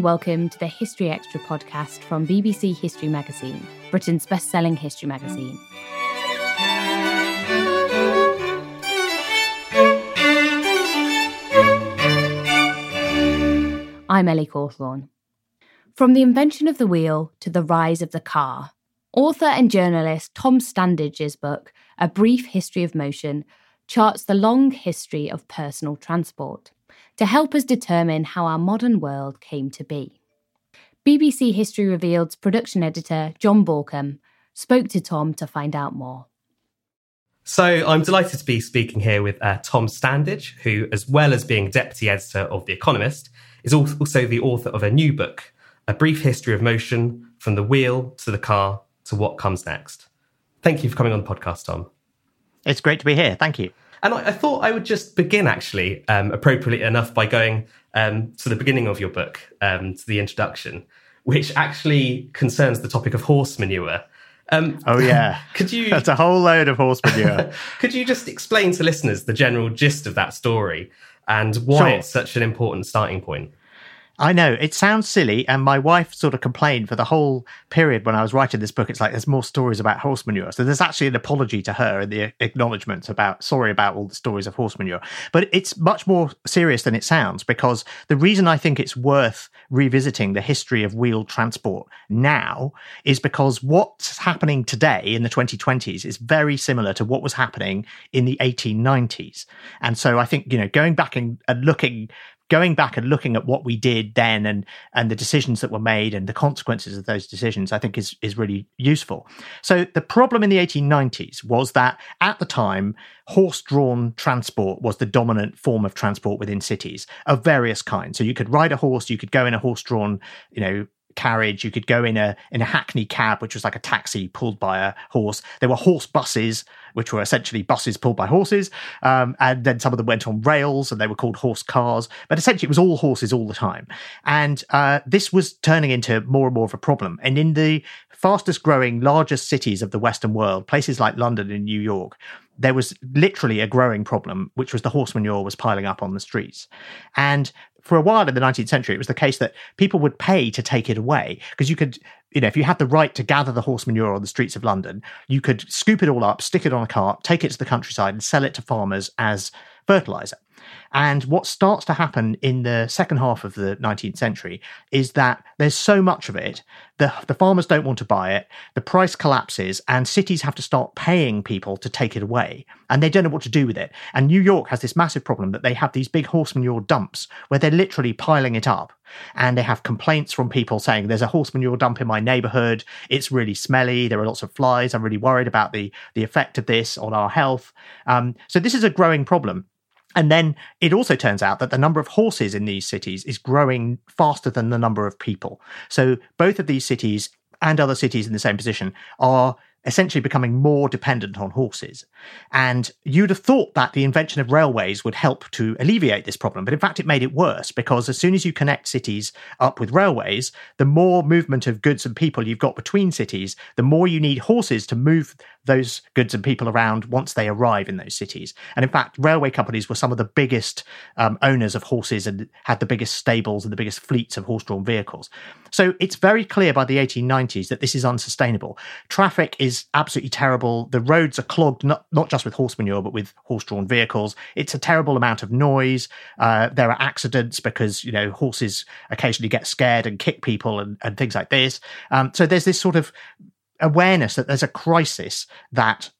And welcome to the History Extra podcast from BBC History Magazine, Britain's best selling history magazine. I'm Ellie Cawthorne. From the invention of the wheel to the rise of the car, author and journalist Tom Standage's book, A Brief History of Motion, charts the long history of personal transport to help us determine how our modern world came to be. BBC History Revealed's production editor, Jon Bauckham, spoke to Tom to find out more. So I'm delighted to be speaking here with uh, Tom Standage, who, as well as being deputy editor of The Economist, is also the author of a new book, A Brief History of Motion From the Wheel to the Car to What Comes Next. Thank you for coming on the podcast, Tom. It's great to be here. Thank you. And I, I thought I would just begin, actually, um, appropriately enough, by going um, to the beginning of your book, um, to the introduction, which actually concerns the topic of horse manure. Um, Oh yeah, could you? That's a whole load of horse manure. Could you just explain to listeners the general gist of that story and why Sure. it's such an important starting point? I know it sounds silly, and my wife sort of complained for the whole period when I was writing this book. It's like there's more stories about horse manure, so there's actually an apology to her in the acknowledgement about sorry about all the stories of horse manure. But it's much more serious than it sounds because the reason I think it's worth revisiting the history of wheeled transport now is because what's happening today in the 2020s is very similar to what was happening in the 1890s, and so I think you know going back and, and looking going back and looking at what we did then and and the decisions that were made and the consequences of those decisions i think is is really useful. So the problem in the 1890s was that at the time horse drawn transport was the dominant form of transport within cities of various kinds. So you could ride a horse you could go in a horse drawn you know carriage you could go in a in a hackney cab which was like a taxi pulled by a horse. There were horse buses which were essentially buses pulled by horses um, and then some of them went on rails and they were called horse cars. But essentially it was all horses all the time. And uh, this was turning into more and more of a problem. And in the fastest growing largest cities of the western world places like london and new york there was literally a growing problem, which was the horse manure was piling up on the streets. And for a while in the 19th century, it was the case that people would pay to take it away because you could, you know, if you had the right to gather the horse manure on the streets of London, you could scoop it all up, stick it on a cart, take it to the countryside, and sell it to farmers as fertilizer. And what starts to happen in the second half of the 19th century is that there's so much of it, the, the farmers don't want to buy it, the price collapses, and cities have to start paying people to take it away. And they don't know what to do with it. And New York has this massive problem that they have these big horse manure dumps where they're literally piling it up. And they have complaints from people saying, There's a horse manure dump in my neighborhood. It's really smelly. There are lots of flies. I'm really worried about the, the effect of this on our health. Um, so, this is a growing problem. And then it also turns out that the number of horses in these cities is growing faster than the number of people. So both of these cities and other cities in the same position are essentially becoming more dependent on horses. And you'd have thought that the invention of railways would help to alleviate this problem, but in fact, it made it worse because as soon as you connect cities up with railways, the more movement of goods and people you've got between cities, the more you need horses to move those goods and people around once they arrive in those cities. And in fact, railway companies were some of the biggest um, owners of horses and had the biggest stables and the biggest fleets of horse drawn vehicles. So it's very clear by the 1890s that this is unsustainable. Traffic is absolutely terrible. The roads are clogged, not, not just with horse manure, but with horse drawn vehicles. It's a terrible amount of noise. Uh, there are accidents because, you know, horses occasionally get scared and kick people and, and things like this. Um, so there's this sort of awareness that there's a crisis that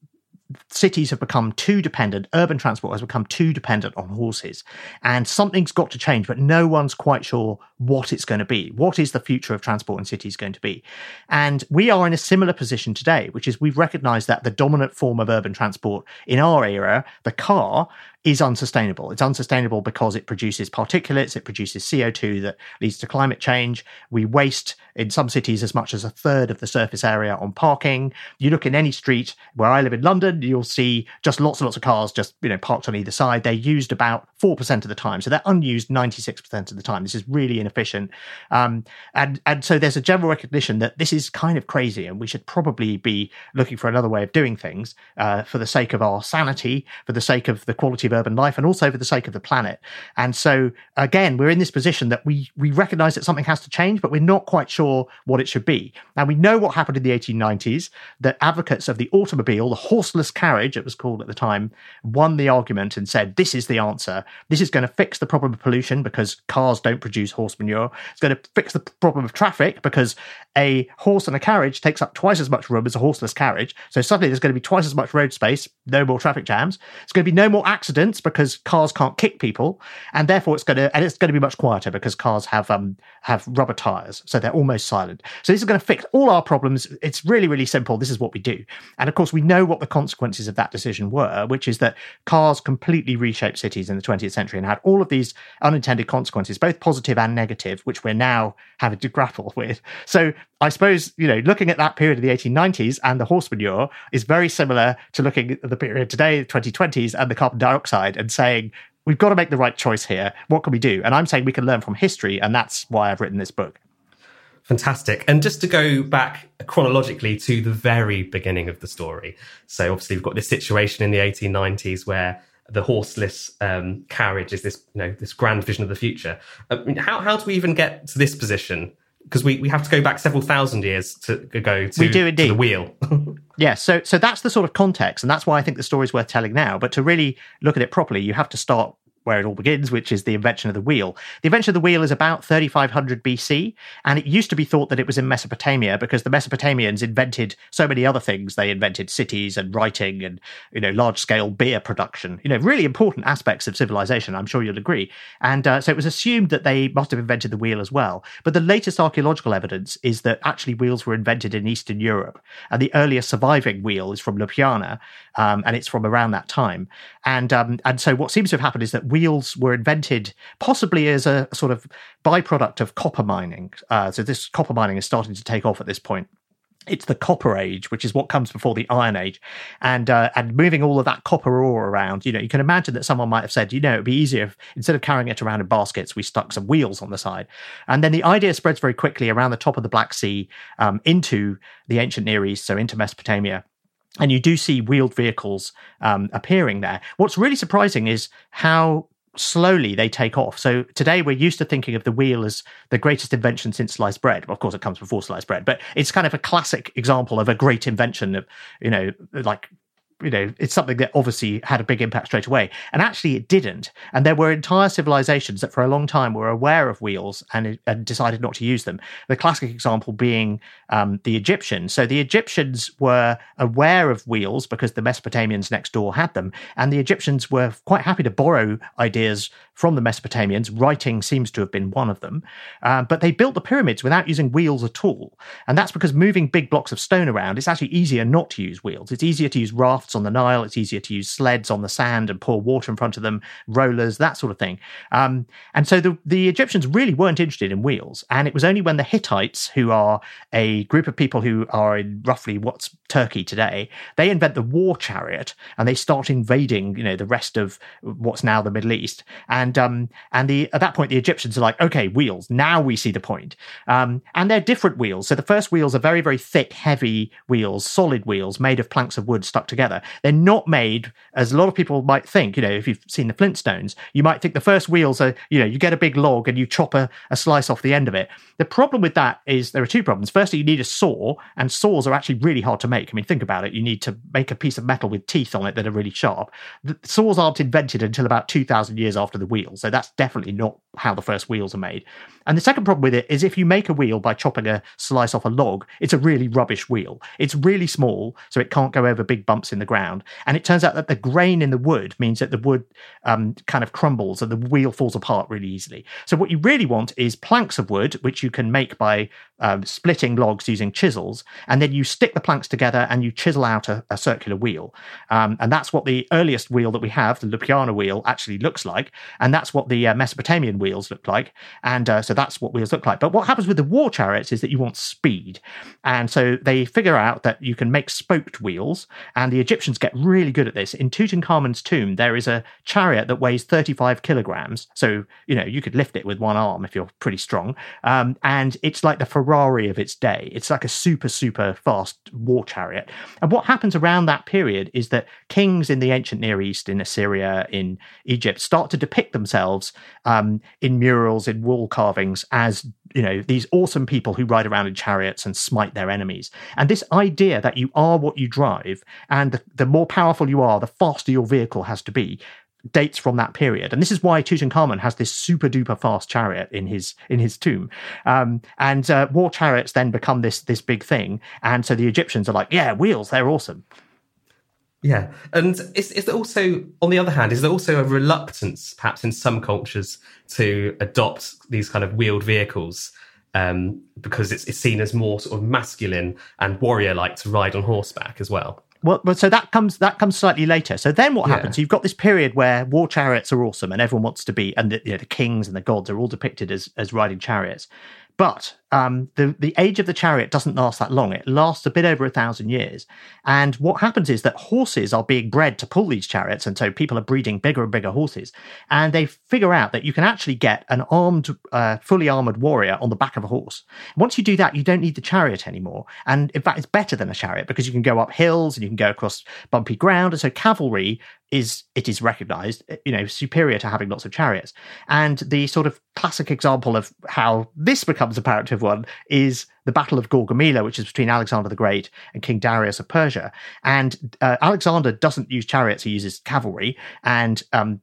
cities have become too dependent, urban transport has become too dependent on horses. And something's got to change, but no one's quite sure what it's going to be. What is the future of transport in cities going to be? And we are in a similar position today, which is we've recognized that the dominant form of urban transport in our era, the car, is unsustainable. It's unsustainable because it produces particulates, it produces CO2 that leads to climate change. We waste in some cities as much as a third of the surface area on parking. You look in any street where I live in London, you'll see just lots and lots of cars just, you know, parked on either side. They're used about 4% of the time. So they're unused 96% of the time. This is really inefficient. Um, and, and so there's a general recognition that this is kind of crazy and we should probably be looking for another way of doing things uh, for the sake of our sanity, for the sake of the quality of urban life and also for the sake of the planet. And so again, we're in this position that we we recognize that something has to change, but we're not quite sure what it should be. Now we know what happened in the 1890s, that advocates of the automobile, the horseless carriage it was called at the time, won the argument and said this is the answer. This is going to fix the problem of pollution because cars don't produce horse manure. It's going to fix the problem of traffic because a horse and a carriage takes up twice as much room as a horseless carriage. So suddenly there's going to be twice as much road space, no more traffic jams. It's going to be no more accidents because cars can't kick people, and therefore it's going to and it's going to be much quieter because cars have um have rubber tires, so they're almost silent. So this is going to fix all our problems. It's really really simple. This is what we do, and of course we know what the consequences of that decision were, which is that cars completely reshaped cities in the 20th century and had all of these unintended consequences, both positive and negative, which we're now having to grapple with. So I suppose, you know, looking at that period of the 1890s and the horse manure is very similar to looking at the period today, the 2020s, and the carbon dioxide and saying, we've got to make the right choice here. What can we do? And I'm saying we can learn from history, and that's why I've written this book. Fantastic. And just to go back chronologically to the very beginning of the story. So obviously we've got this situation in the 1890s where the horseless um, carriage is this, you know, this grand vision of the future. I mean, how, how do we even get to this position? Because we, we have to go back several thousand years to go to, we do indeed. the wheel. yeah, so so that's the sort of context, and that's why I think the story is worth telling now. But to really look at it properly, you have to start where it all begins, which is the invention of the wheel. The invention of the wheel is about 3500 BC, and it used to be thought that it was in Mesopotamia because the Mesopotamians invented so many other things. They invented cities and writing and you know large scale beer production. You know, really important aspects of civilization. I'm sure you'll agree. And uh, so it was assumed that they must have invented the wheel as well. But the latest archaeological evidence is that actually wheels were invented in Eastern Europe, and the earliest surviving wheel is from Ljubljana, um, and it's from around that time. And um, and so what seems to have happened is that wheels were invented possibly as a sort of byproduct of copper mining. Uh, so this copper mining is starting to take off at this point it's the copper age, which is what comes before the iron age, and uh, and moving all of that copper ore around. You know, you can imagine that someone might have said, you know, it'd be easier if instead of carrying it around in baskets, we stuck some wheels on the side. And then the idea spreads very quickly around the top of the Black Sea um, into the ancient Near East, so into Mesopotamia and you do see wheeled vehicles um, appearing there. What's really surprising is how slowly they take off. So today we're used to thinking of the wheel as the greatest invention since sliced bread. Well, of course, it comes before sliced bread, but it's kind of a classic example of a great invention of, you know, like you know, it's something that obviously had a big impact straight away. And actually, it didn't. And there were entire civilizations that for a long time were aware of wheels and, and decided not to use them. The classic example being um, the Egyptians. So the Egyptians were aware of wheels because the Mesopotamians next door had them. And the Egyptians were quite happy to borrow ideas from the Mesopotamians. Writing seems to have been one of them. Uh, but they built the pyramids without using wheels at all. And that's because moving big blocks of stone around, it's actually easier not to use wheels. It's easier to use rafts on the Nile. It's easier to use sleds on the sand and pour water in front of them, rollers, that sort of thing. Um, and so the, the Egyptians really weren't interested in wheels. And it was only when the Hittites, who are a group of people who are in roughly what's Turkey today, they invent the war chariot and they start invading, you know, the rest of what's now the Middle East. And um, and the at that point the Egyptians are like, okay, wheels. Now we see the point. Um, and they're different wheels. So the first wheels are very very thick, heavy wheels, solid wheels made of planks of wood stuck together. They're not made as a lot of people might think. You know, if you've seen the Flintstones, you might think the first wheels are, you know, you get a big log and you chop a, a slice off the end of it. The problem with that is there are two problems. Firstly, you need a saw, and saws are actually really hard to make. I mean, think about it. You need to make a piece of metal with teeth on it that are really sharp. The saws aren't invented until about 2,000 years after the wheel. So that's definitely not how the first wheels are made. And the second problem with it is if you make a wheel by chopping a slice off a log, it's a really rubbish wheel. It's really small, so it can't go over big bumps in the ground. And it turns out that the grain in the wood means that the wood um, kind of crumbles and the wheel falls apart really easily. So what you really want is planks of wood, which you can make by um, splitting logs using chisels, and then you stick the planks together and you chisel out a, a circular wheel. Um, and that's what the earliest wheel that we have, the Ljubljana wheel, actually looks like. And that's what the uh, Mesopotamian wheels look like. And uh, so that's what wheels look like. But what happens with the war chariots is that you want speed. And so they figure out that you can make spoked wheels. And the Egyptians get really good at this. In Tutankhamun's tomb, there is a chariot that weighs 35 kilograms. So, you know, you could lift it with one arm if you're pretty strong. Um, and it's like the of its day. It's like a super, super fast war chariot. And what happens around that period is that kings in the ancient Near East, in Assyria, in Egypt, start to depict themselves um, in murals, in wall carvings as you know these awesome people who ride around in chariots and smite their enemies and this idea that you are what you drive and the, the more powerful you are the faster your vehicle has to be dates from that period, and this is why Tutankhamun has this super duper fast chariot in his in his tomb. Um, and uh, war chariots then become this this big thing, and so the Egyptians are like, yeah, wheels, they're awesome. Yeah, and is is there also, on the other hand, is there also a reluctance, perhaps in some cultures, to adopt these kind of wheeled vehicles um, because it's, it's seen as more sort of masculine and warrior-like to ride on horseback as well? Well, so that comes that comes slightly later. So then, what Yeah. happens? You've got this period where war chariots are awesome, and everyone wants to be, and the, you know, the kings and the gods are all depicted as as riding chariots. But um, the the age of the chariot doesn't last that long. It lasts a bit over a thousand years. And what happens is that horses are being bred to pull these chariots, and so people are breeding bigger and bigger horses. And they figure out that you can actually get an armed, uh, fully armored warrior on the back of a horse. Once you do that, you don't need the chariot anymore. And in fact, it's better than a chariot because you can go up hills and you can go across bumpy ground. And so cavalry is it is recognized you know superior to having lots of chariots and the sort of classic example of how this becomes a narrative one is the battle of Gaugamela which is between Alexander the Great and King Darius of Persia and uh, Alexander doesn't use chariots he uses cavalry and um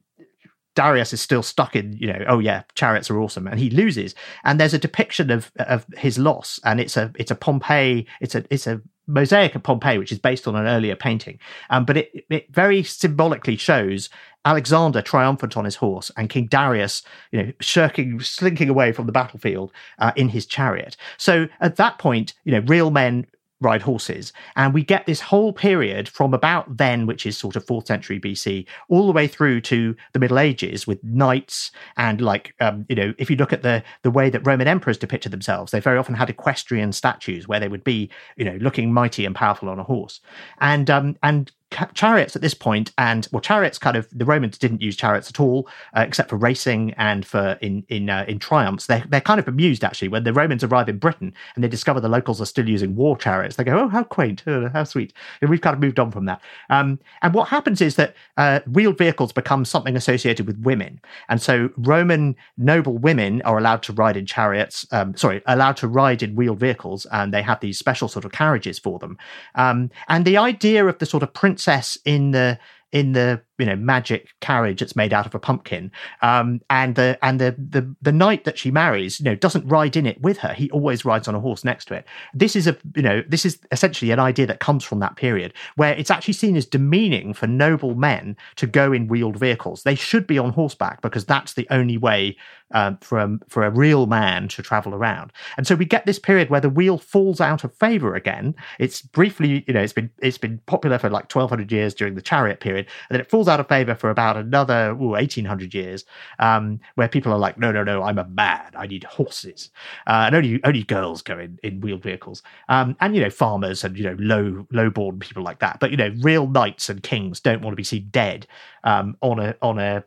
Darius is still stuck in, you know, oh yeah, chariots are awesome, and he loses. And there's a depiction of of his loss, and it's a it's a Pompeii, it's a it's a mosaic of Pompeii, which is based on an earlier painting. Um, but it it very symbolically shows Alexander triumphant on his horse and King Darius, you know, shirking, slinking away from the battlefield uh, in his chariot. So at that point, you know, real men ride horses. And we get this whole period from about then, which is sort of fourth century BC, all the way through to the Middle Ages with knights and like um, you know, if you look at the the way that Roman emperors depicted themselves, they very often had equestrian statues where they would be, you know, looking mighty and powerful on a horse. And um and chariots at this point and well chariots kind of the romans didn't use chariots at all uh, except for racing and for in in uh, in triumphs. They're, they're kind of amused actually when the romans arrive in britain and they discover the locals are still using war chariots. They go oh how quaint. Oh, how sweet. And we've kind of moved on from that. Um, and what happens is that uh, wheeled vehicles become something associated with women. And so roman noble women are allowed to ride in chariots um, sorry allowed to ride in wheeled vehicles and they have these special sort of carriages for them. Um, and the idea of the sort of princess in the in the you know magic carriage that's made out of a pumpkin. Um, and the and the, the the knight that she marries you know doesn't ride in it with her. He always rides on a horse next to it. This is a you know this is essentially an idea that comes from that period where it's actually seen as demeaning for noble men to go in wheeled vehicles. They should be on horseback because that's the only way um, for a, for a real man to travel around. And so we get this period where the wheel falls out of favor again. It's briefly you know it's been it's been popular for like 1200 years during the chariot period and then it falls out of favor for about another ooh, 1800 years, um, where people are like, no, no, no, I'm a man. I need horses. Uh, and only only girls go in, in wheeled vehicles. Um, and, you know, farmers and, you know, low low born people like that. But, you know, real knights and kings don't want to be seen dead um, on a on a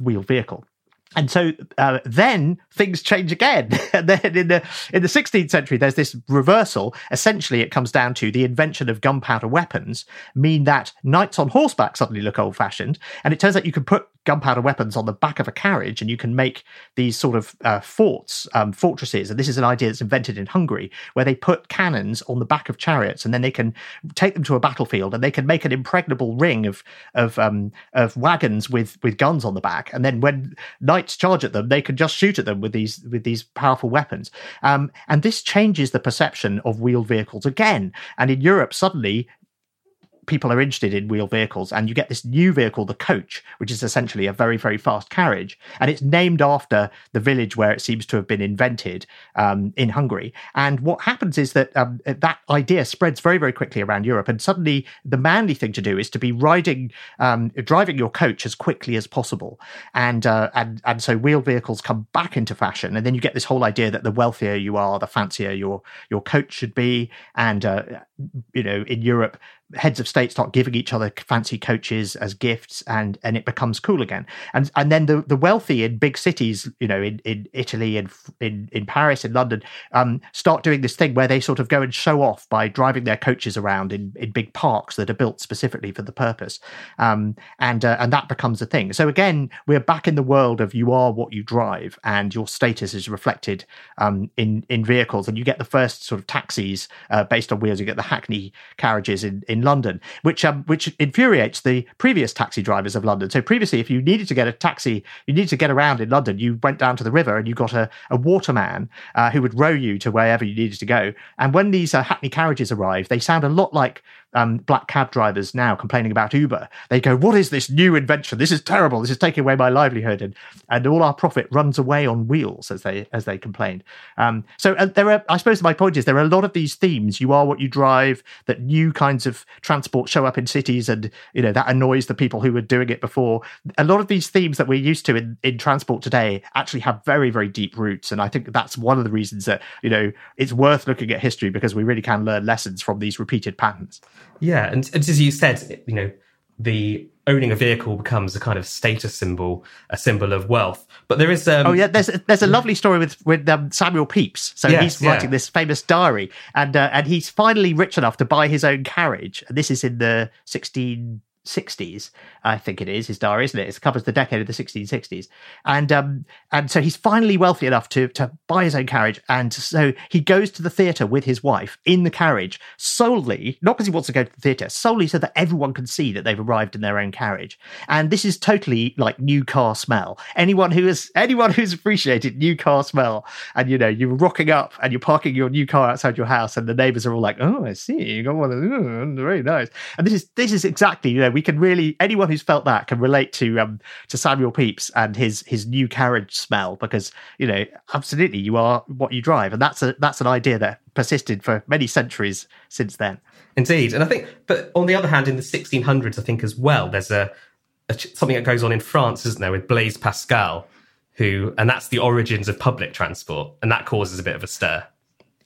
wheeled vehicle and so uh, then things change again. and then in the in the 16th century, there's this reversal. Essentially, it comes down to the invention of gunpowder weapons mean that knights on horseback suddenly look old fashioned, and it turns out you can put gunpowder weapons on the back of a carriage, and you can make these sort of uh, forts, um, fortresses. And this is an idea that's invented in Hungary, where they put cannons on the back of chariots, and then they can take them to a battlefield, and they can make an impregnable ring of of um, of wagons with with guns on the back. And then when knights charge at them, they can just shoot at them with these with these powerful weapons. Um, and this changes the perception of wheeled vehicles again. And in Europe, suddenly people are interested in wheeled vehicles and you get this new vehicle the coach which is essentially a very very fast carriage and it's named after the village where it seems to have been invented um, in hungary. And what happens is that um, that idea spreads very very quickly around europe and suddenly the manly thing to do is to be riding um, driving your coach as quickly as possible. And uh, and and so wheeled vehicles come back into fashion and then you get this whole idea that the wealthier you are the fancier your your coach should be. And uh, you know in europe heads of state start giving each other fancy coaches as gifts and and it becomes cool again. And and then the the wealthy in big cities you know in in italy and in in paris and london um, start doing this thing where they sort of go and show off by driving their coaches around in in big parks that are built specifically for the purpose. Um, and uh, and that becomes a thing. So again we're back in the world of you are what you drive and your status is reflected um, in in vehicles. And you get the first sort of taxis uh, based on wheels. You get the hackney carriages in in London, which um, which infuriates the previous taxi drivers of London. So previously, if you needed to get a taxi, you needed to get around in London, you went down to the river and you got a, a waterman uh, who would row you to wherever you needed to go. And when these uh, Hackney carriages arrive, they sound a lot like um, black cab drivers now complaining about Uber. They go, "What is this new invention? This is terrible. This is taking away my livelihood, and and all our profit runs away on wheels," as they as they complained. Um, so uh, there are, I suppose, my point is there are a lot of these themes. You are what you drive. That new kinds of transport show up in cities, and you know that annoys the people who were doing it before. A lot of these themes that we're used to in in transport today actually have very very deep roots, and I think that's one of the reasons that you know it's worth looking at history because we really can learn lessons from these repeated patterns. Yeah, and, and as you said, you know, the owning a vehicle becomes a kind of status symbol, a symbol of wealth. But there is um, oh yeah, there's there's a lovely story with with um, Samuel Pepys. So Yes, he's writing yeah. this famous diary, and uh, and he's finally rich enough to buy his own carriage. And this is in the 1660s, I think it is his diary, isn't it? It covers the decade of the 1660s, and um and so he's finally wealthy enough to to buy his own carriage, and so he goes to the theatre with his wife in the carriage solely, not because he wants to go to the theatre, solely so that everyone can see that they've arrived in their own carriage. And this is totally like new car smell. Anyone who is anyone who's appreciated new car smell, and you know you're rocking up and you're parking your new car outside your house, and the neighbours are all like, "Oh, I see, you got one of those, very nice." And this is this is exactly you know we can really anyone who's felt that can relate to um to Samuel Pepys and his his new carriage smell because you know absolutely you are what you drive, and that's a that's an idea that persisted for many centuries since then. Indeed, and I think, but on the other hand, in the 1600s, I think as well, there's a, a something that goes on in France, isn't there, with Blaise Pascal, who, and that's the origins of public transport, and that causes a bit of a stir.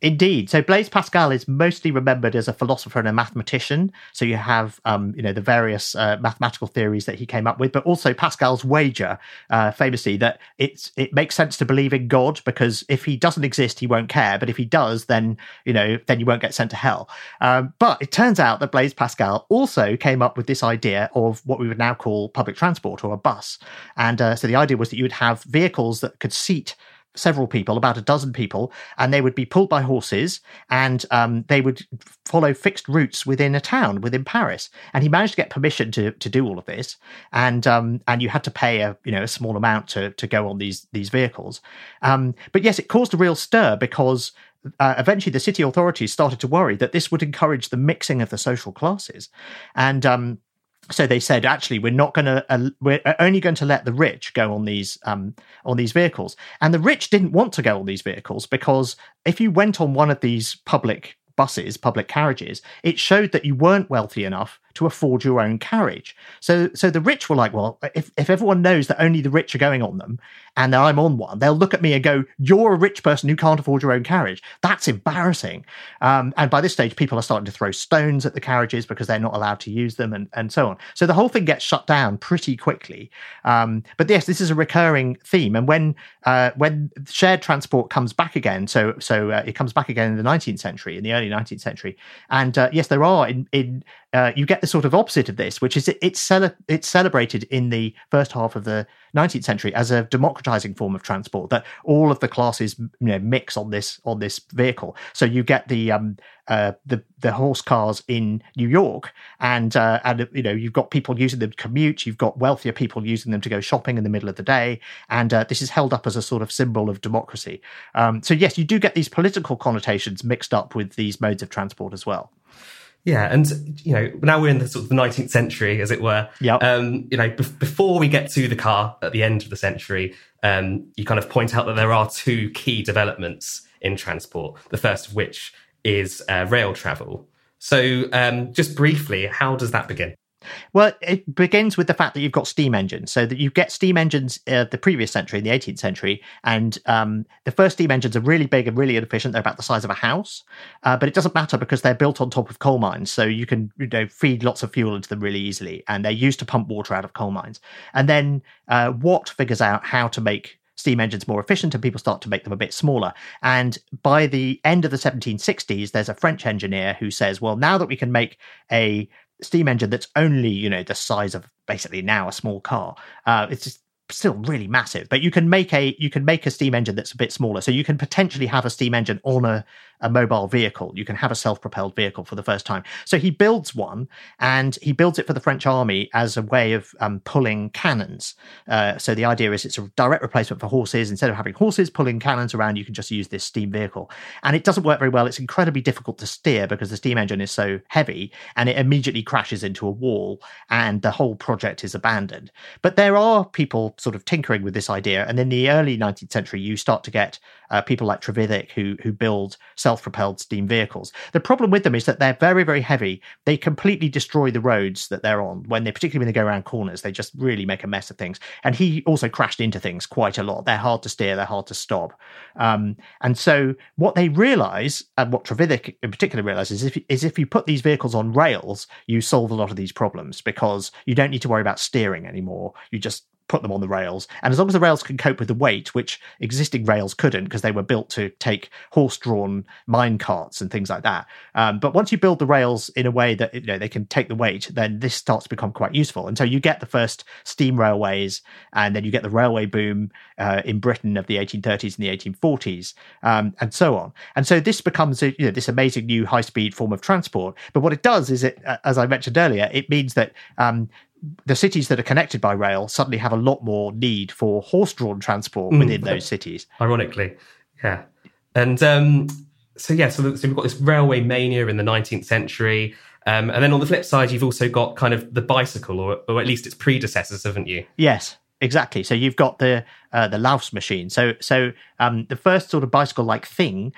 Indeed. So Blaise Pascal is mostly remembered as a philosopher and a mathematician. So you have, um, you know, the various uh, mathematical theories that he came up with, but also Pascal's wager, uh, famously that it's it makes sense to believe in God because if he doesn't exist, he won't care. But if he does, then you know, then you won't get sent to hell. Um, but it turns out that Blaise Pascal also came up with this idea of what we would now call public transport or a bus. And uh, so the idea was that you would have vehicles that could seat several people, about a dozen people, and they would be pulled by horses, and um, they would follow fixed routes within a town within Paris. And he managed to get permission to to do all of this, and um, and you had to pay a you know a small amount to to go on these these vehicles. Um, but yes, it caused a real stir because uh, eventually the city authorities started to worry that this would encourage the mixing of the social classes, and um, so they said actually we're not going to uh, we're only going to let the rich go on these um, on these vehicles and the rich didn't want to go on these vehicles because if you went on one of these public buses public carriages it showed that you weren't wealthy enough to afford your own carriage. So so the rich were like, well, if, if everyone knows that only the rich are going on them and I'm on one, they'll look at me and go, you're a rich person who can't afford your own carriage. That's embarrassing. Um, and by this stage, people are starting to throw stones at the carriages because they're not allowed to use them and, and so on. So the whole thing gets shut down pretty quickly. Um, but yes, this is a recurring theme. And when uh, when shared transport comes back again, so so uh, it comes back again in the 19th century, in the early 19th century. And uh, yes, there are in, in uh, you get the sort of opposite of this, which is it, it's cele- it's celebrated in the first half of the 19th century as a democratizing form of transport that all of the classes you know mix on this on this vehicle. So you get the um uh, the the horse cars in New York, and uh, and you know you've got people using them to commute. You've got wealthier people using them to go shopping in the middle of the day, and uh, this is held up as a sort of symbol of democracy. Um, so yes, you do get these political connotations mixed up with these modes of transport as well. Yeah, and you know now we're in the sort of the 19th century, as it were. Yeah. Um, you know, be- before we get to the car at the end of the century, um, you kind of point out that there are two key developments in transport. The first of which is uh, rail travel. So, um, just briefly, how does that begin? Well, it begins with the fact that you've got steam engines. So that you get steam engines uh, the previous century, in the 18th century, and um, the first steam engines are really big and really inefficient. They're about the size of a house, uh, but it doesn't matter because they're built on top of coal mines. So you can you know feed lots of fuel into them really easily, and they're used to pump water out of coal mines. And then uh, Watt figures out how to make steam engines more efficient and people start to make them a bit smaller. And by the end of the 1760s, there's a French engineer who says, well, now that we can make a steam engine that's only you know the size of basically now a small car uh, it's just still really massive but you can make a you can make a steam engine that's a bit smaller. So you can potentially have a steam engine on a a mobile vehicle. You can have a self propelled vehicle for the first time. So he builds one and he builds it for the French army as a way of um, pulling cannons. Uh, so the idea is it's a direct replacement for horses. Instead of having horses pulling cannons around, you can just use this steam vehicle. And it doesn't work very well. It's incredibly difficult to steer because the steam engine is so heavy and it immediately crashes into a wall and the whole project is abandoned. But there are people sort of tinkering with this idea. And in the early 19th century, you start to get uh, people like Trevithick who, who build self-propelled steam vehicles. The problem with them is that they're very, very heavy. They completely destroy the roads that they're on when they, particularly when they go around corners. They just really make a mess of things. And he also crashed into things quite a lot. They're hard to steer. They're hard to stop. Um, and so what they realise, and what Trevithick in particular realises, is if, is if you put these vehicles on rails, you solve a lot of these problems because you don't need to worry about steering anymore. You just put them on the rails. And as long as the rails can cope with the weight, which existing rails couldn't because they were built to take horse drawn mine carts and things like that. Um, but once you build the rails in a way that you know they can take the weight, then this starts to become quite useful. And so you get the first steam railways, and then you get the railway boom uh, in Britain of the 1830s and the 1840s, um, and so on. And so this becomes a, you know this amazing new high speed form of transport. But what it does is it, as I mentioned earlier, it means that um, the cities that are connected by rail suddenly have a lot more need for horse-drawn transport mm. within those cities. Ironically, yeah. And um, so yeah, so, so, we've got this railway mania in the 19th century, um, and then on the flip side, you've also got kind of the bicycle, or, or at least its predecessors, haven't you? Yes, exactly. So you've got the uh, the Laufmaschine. So so um, the first sort of bicycle-like thing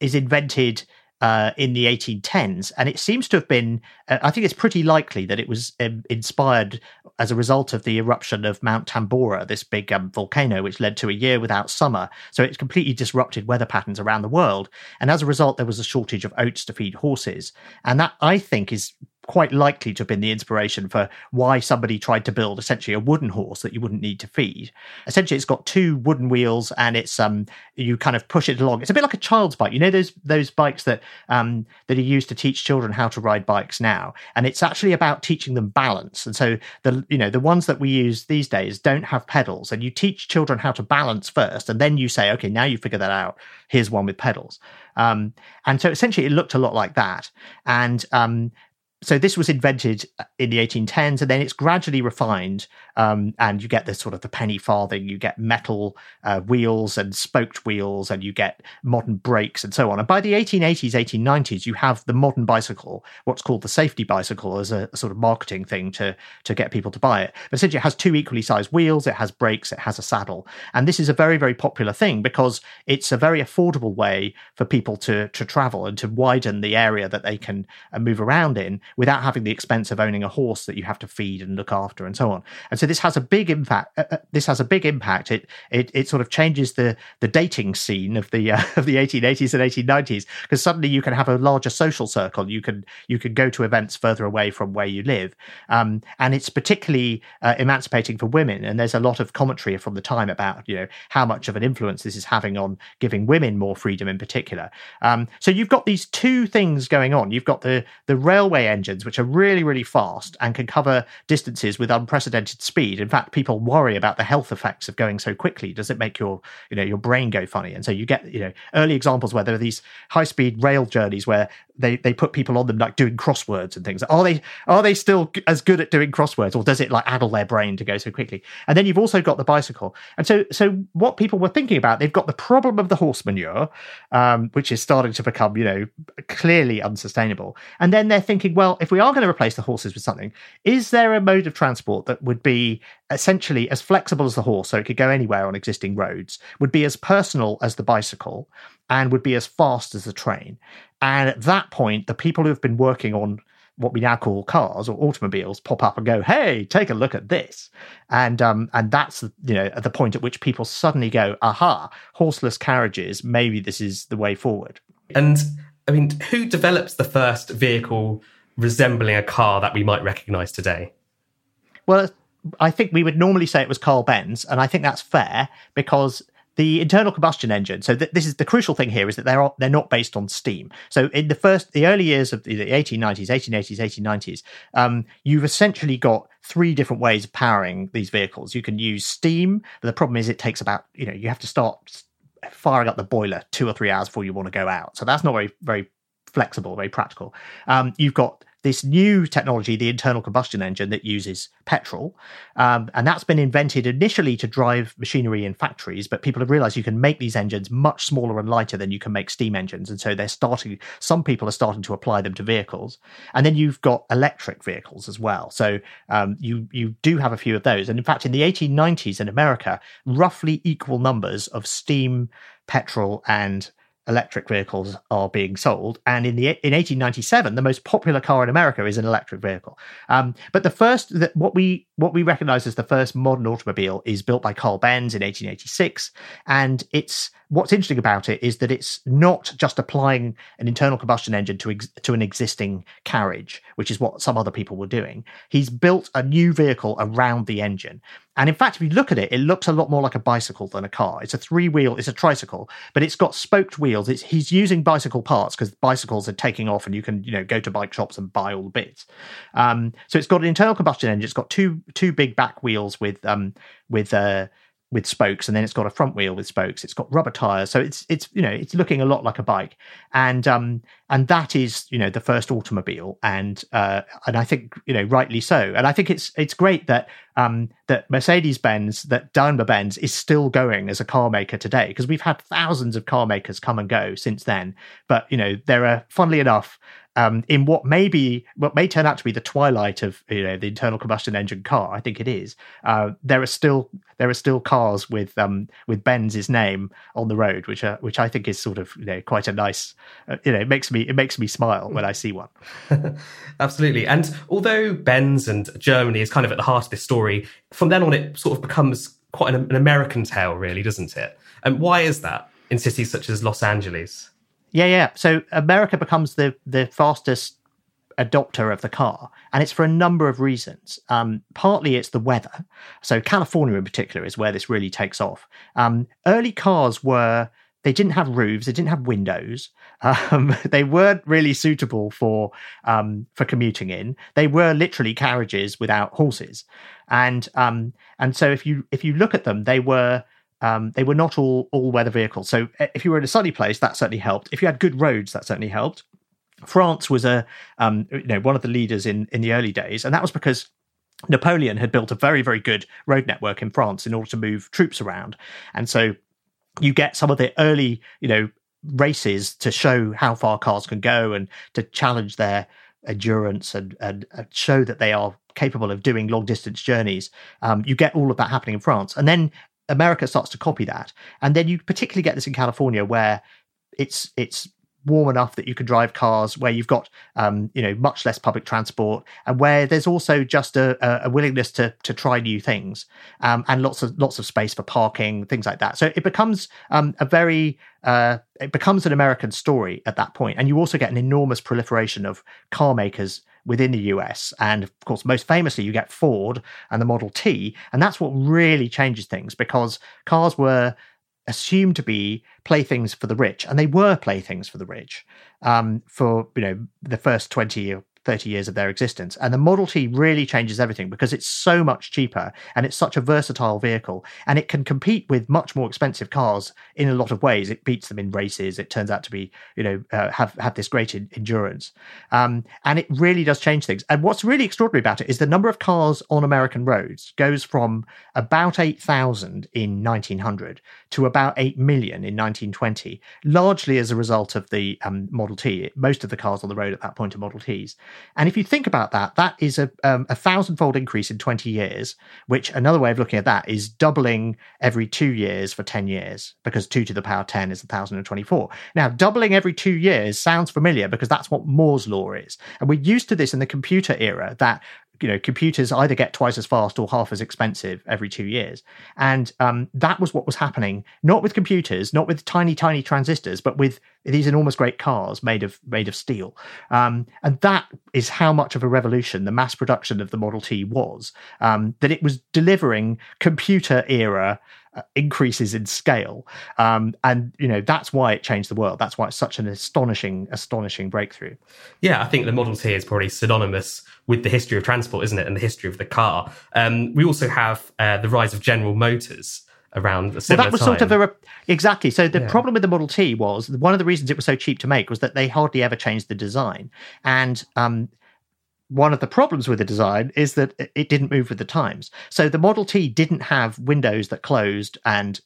is invented uh, in the 1810s. And it seems to have been, uh, I think it's pretty likely that it was um, inspired as a result of the eruption of Mount Tambora, this big um, volcano, which led to a year without summer. So it's completely disrupted weather patterns around the world. And as a result, there was a shortage of oats to feed horses. And that, I think, is quite likely to have been the inspiration for why somebody tried to build essentially a wooden horse that you wouldn't need to feed. Essentially, it's got two wooden wheels and it's um you kind of push it along. It's a bit like a child's bike. You know those those bikes that um that are used to teach children how to ride bikes now, and it's actually about teaching them balance. And so the you know the ones that we use these days don't have pedals, and you teach children how to balance first, and then you say, okay, now you figure that out. Here's one with pedals. Um, and so essentially, it looked a lot like that. And um, so this was invented uh, in the 1810s and then it's gradually refined um, and you get this sort of the penny farthing. You get metal uh, wheels and spoked wheels and you get modern brakes and so on. And by the 1880s 1890s you have the modern bicycle what's called the safety bicycle as a, a sort of marketing thing to to get people to buy it. But essentially it has two equally sized wheels it has brakes it has a saddle. And this is a very very popular thing because it's a very affordable way for people to to travel and to widen the area that they can uh, move around in without having the expense of owning a horse that you have to feed and look after and so on. And so this has a big impact. Uh, uh this has a big impact. It it it sort of changes the the dating scene of the uh, of the 1880s and 1890s because suddenly you can have a larger social circle. You can you can go to events further away from where you live, um, and it's particularly uh, emancipating for women. And there's a lot of commentary from the time about you know how much of an influence this is having on giving women more freedom in particular. Um, so you've got these two things going on. You've got the the railway engines, which are really, really fast and can cover distances with unprecedented speed. In fact, people worry about the health effects of going so quickly. Does it make your, you know, your brain go funny? And so you get, you know, early examples where there are these high speed rail journeys where they, they put people on them like doing crosswords and things. Are they are they still as good at doing crosswords, or does it like addle their brain to go so quickly? And then you've also got the bicycle. And so so what people were thinking about, they've got the problem of the horse manure, um, which is starting to become you know clearly unsustainable. And then they're thinking, well, if we are going to replace the horses with something, is there a mode of transport that would be essentially as flexible as the horse, so it could go anywhere on existing roads, would be as personal as the bicycle, and would be as fast as the train? And at that point, the people who have been working on what we now call cars or automobiles pop up and go, "Hey, take a look at this," and um, and that's you know at the point at which people suddenly go, "Aha, horseless carriages. Maybe this is the way forward." And I mean, who develops the first vehicle resembling a car that we might recognize today? Well, I think we would normally say it was Carl Benz, and I think that's fair because the internal combustion engine. So th- this is the crucial thing here is that they're they're not based on steam. So in the first the early years of the 1890s, 1880s, 1890s, um, you've essentially got three different ways of powering these vehicles. You can use steam, but the problem is it takes about you know you have to start firing up the boiler two or three hours before you want to go out. So that's not very very flexible, very practical. Um, you've got this new technology, the internal combustion engine that uses petrol. Um, and that's been invented initially to drive machinery in factories, but people have realized you can make these engines much smaller and lighter than you can make steam engines. And so they're starting, some people are starting to apply them to vehicles. And then you've got electric vehicles as well. So um, you, you do have a few of those. And in fact, in the 1890s in America, roughly equal numbers of steam, petrol, and electric vehicles are being sold. And in the in 1897, the most popular car in America is an electric vehicle. Um, but the first that what we what we recognize as the first modern automobile is built by Carl Benz in 1886, and it's what's interesting about it is that it's not just applying an internal combustion engine to ex- to an existing carriage, which is what some other people were doing. He's built a new vehicle around the engine. And in fact, if you look at it, it looks a lot more like a bicycle than a car. It's a three wheel, it's a tricycle, but it's got spoked wheels. It's, he's using bicycle parts because bicycles are taking off and you can, you know, go to bike shops and buy all the bits. Um, so it's got an internal combustion engine. It's got two, two big back wheels with, um, with, uh, with spokes and then it's got a front wheel with spokes it's got rubber tires so it's it's you know it's looking a lot like a bike and um and that is you know the first automobile and uh and i think you know rightly so and i think it's it's great that um that mercedes benz that daimler benz is still going as a car maker today because we've had thousands of car makers come and go since then but you know there are funnily enough um, in what may be what may turn out to be the twilight of you know the internal combustion engine car. I think it is. Uh, there are still there are still cars with um, with Benz's name on the road, which are which I think is sort of you know quite a nice. Uh, you know, it makes me it makes me smile when I see one. Absolutely, and although Benz and Germany is kind of at the heart of this story, from then on it sort of becomes quite an, an American tale, really, doesn't it? And why is that in cities such as Los Angeles? Yeah, yeah. So America becomes the the fastest adopter of the car, and it's for a number of reasons. Um, partly it's the weather. So California in particular is where this really takes off. Um, early cars were they didn't have roofs, they didn't have windows. Um, they weren't really suitable for um, for commuting in. They were literally carriages without horses, and um, and so if you if you look at them, they were um, they were not all all weather vehicles. So eh, if you were in a sunny place, that certainly helped. If you had good roads, that certainly helped. France was a um, you know one of the leaders in in the early days, and that was because Napoleon had built a very very good road network in France in order to move troops around, and so you get some of the early you know races to show how far cars can go and to challenge their endurance and, and, show that they are capable of doing long distance journeys. Um, you get all of that happening in France, and then America starts to copy that, and then you particularly get this in California where it's it's warm enough that you can drive cars, where you've got um, you know much less public transport, and where there's also just a, a willingness to to try new things, um, and lots of lots of space for parking, things like that. So it becomes um, a very uh, it becomes an American story at that point, and you also get an enormous proliferation of car makers within the US. And of course, most famously, you get Ford and the Model T. And that's what really changes things because cars were assumed to be playthings for the rich, and they were playthings for the rich um, for you know the first twenty 30 years of their existence. And the Model T really changes everything because it's so much cheaper and it's such a versatile vehicle and it can compete with much more expensive cars in a lot of ways. It beats them in races. It turns out to be, you know, uh, have, have this great in- endurance. Um, and it really does change things. And what's really extraordinary about it is the number of cars on American roads goes from about 8,000 in 1900 to about 8 million in 1920, largely as a result of the um, Model T. Most of the cars on the road at that point are Model Ts. And if you think about that, that is a, um, a thousandfold increase in 20 years, which another way of looking at that is doubling every two years for 10 years, because 2 to the power 10 is 1024. Now, doubling every two years sounds familiar because that's what Moore's law is. And we're used to this in the computer era that you know computers either get twice as fast or half as expensive every two years. And um, that was what was happening not with computers not with tiny tiny transistors but with these enormous great cars made of made of steel. Um, and that is how much of a revolution the mass production of the model t was um, that it was delivering computer era increases in scale. Um, and you know that's why it changed the world. That's why it's such an astonishing astonishing breakthrough. Yeah i think the model t is probably synonymous with the history of transport isn't it and the history of the car. Um, we also have uh, the rise of general motors around the well, that was time. sort of a exactly. So the yeah. problem with the model t was one of the reasons it was so cheap to make was that they hardly ever changed the design. And um, one of the problems with the design is that it didn't move with the times. So the Model T didn't have windows that closed and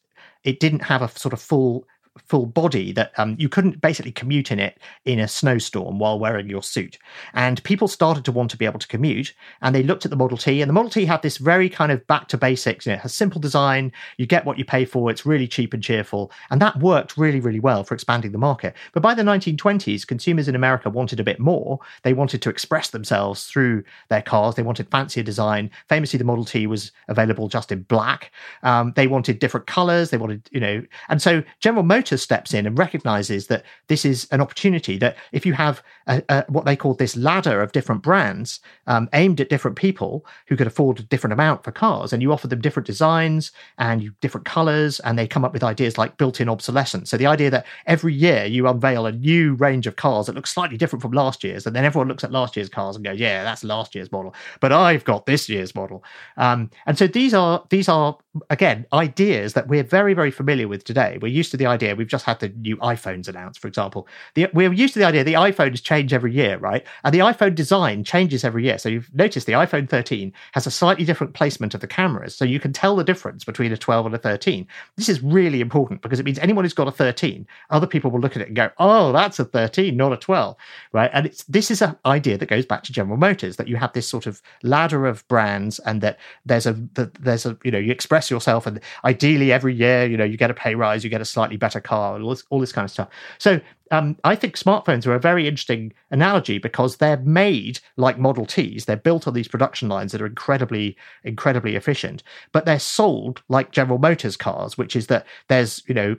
it didn't have a sort of full full body that um, you couldn't basically commute in it in a snowstorm while wearing your suit. And people started to want to be able to commute, and they looked at the Model T, and the Model T had this very kind of back to basics. You know, it has simple design, you get what you pay for, it's really cheap and cheerful, and that worked really, really well for expanding the market. But by the 1920s, consumers in America wanted a bit more. They wanted to express themselves through their cars. They wanted fancier design. Famously, the Model T was available just in black. Um, they wanted different colors. They wanted, you know, and so General Motors steps in and recognizes that this is an opportunity that if you have a, a, what they call this ladder of different brands um, aimed at different people who could afford a different amount for cars and you offer them different designs and you, different colors and they come up with ideas like built-in obsolescence. So the idea that every year you unveil a new range of cars that looks slightly different from last year's and then everyone looks at last year's cars and goes yeah that's last year's model but i've got this year's model. Um, and so these are these are again ideas that we're very very familiar with today. We're used to the idea we've just had the new iPhones announced, for example. The, we're used to the idea the iPhones change every year, right? And the iPhone design changes every year. So you've noticed the iPhone 13 has a slightly different placement of the cameras. So you can tell the difference between a 12 and a 13. This is really important because it means anyone who's got a 13, other people will look at it and go, oh, that's a 13, not a 12, right? And it's this is an idea that goes back to General Motors that you have this sort of ladder of brands and that there's a that there's a you know you express yourself and ideally every year you know you get a pay rise, you get a slightly better car, all this, all this kind of stuff. So um, I think smartphones are a very interesting analogy because they're made like Model Ts. They're built on these production lines that are incredibly, incredibly efficient, but they're sold like General Motors cars, which is that there's, you know,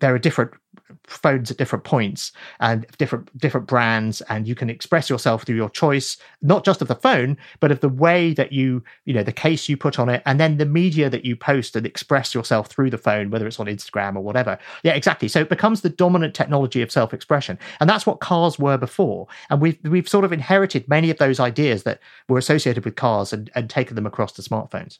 there are different phones at different points and different different brands and you can express yourself through your choice not just of the phone but of the way that you you know the case you put on it and then the media that you post and express yourself through the phone whether it's on Instagram or whatever yeah exactly so it becomes the dominant technology of self-expression and that's what cars were before and we've we've sort of inherited many of those ideas that were associated with cars and, and taken them across to smartphones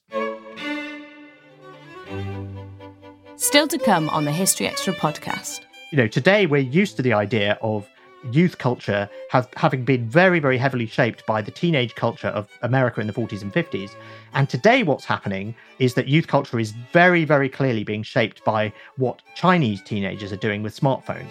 Still to come on the History Extra podcast. You know, today we're used to the idea of youth culture have, having been very, very heavily shaped by the teenage culture of America in the 40s and 50s. And today, what's happening is that youth culture is very, very clearly being shaped by what Chinese teenagers are doing with smartphones.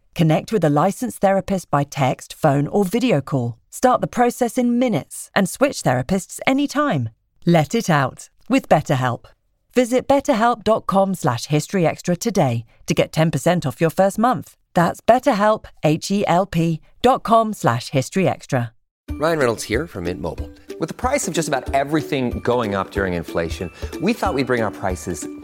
Connect with a licensed therapist by text, phone, or video call. Start the process in minutes and switch therapists anytime. Let it out with BetterHelp. Visit betterhelp.com slash historyextra today to get 10% off your first month. That's betterhelp, H-E-L-P dot com slash historyextra. Ryan Reynolds here from Mint Mobile. With the price of just about everything going up during inflation, we thought we'd bring our prices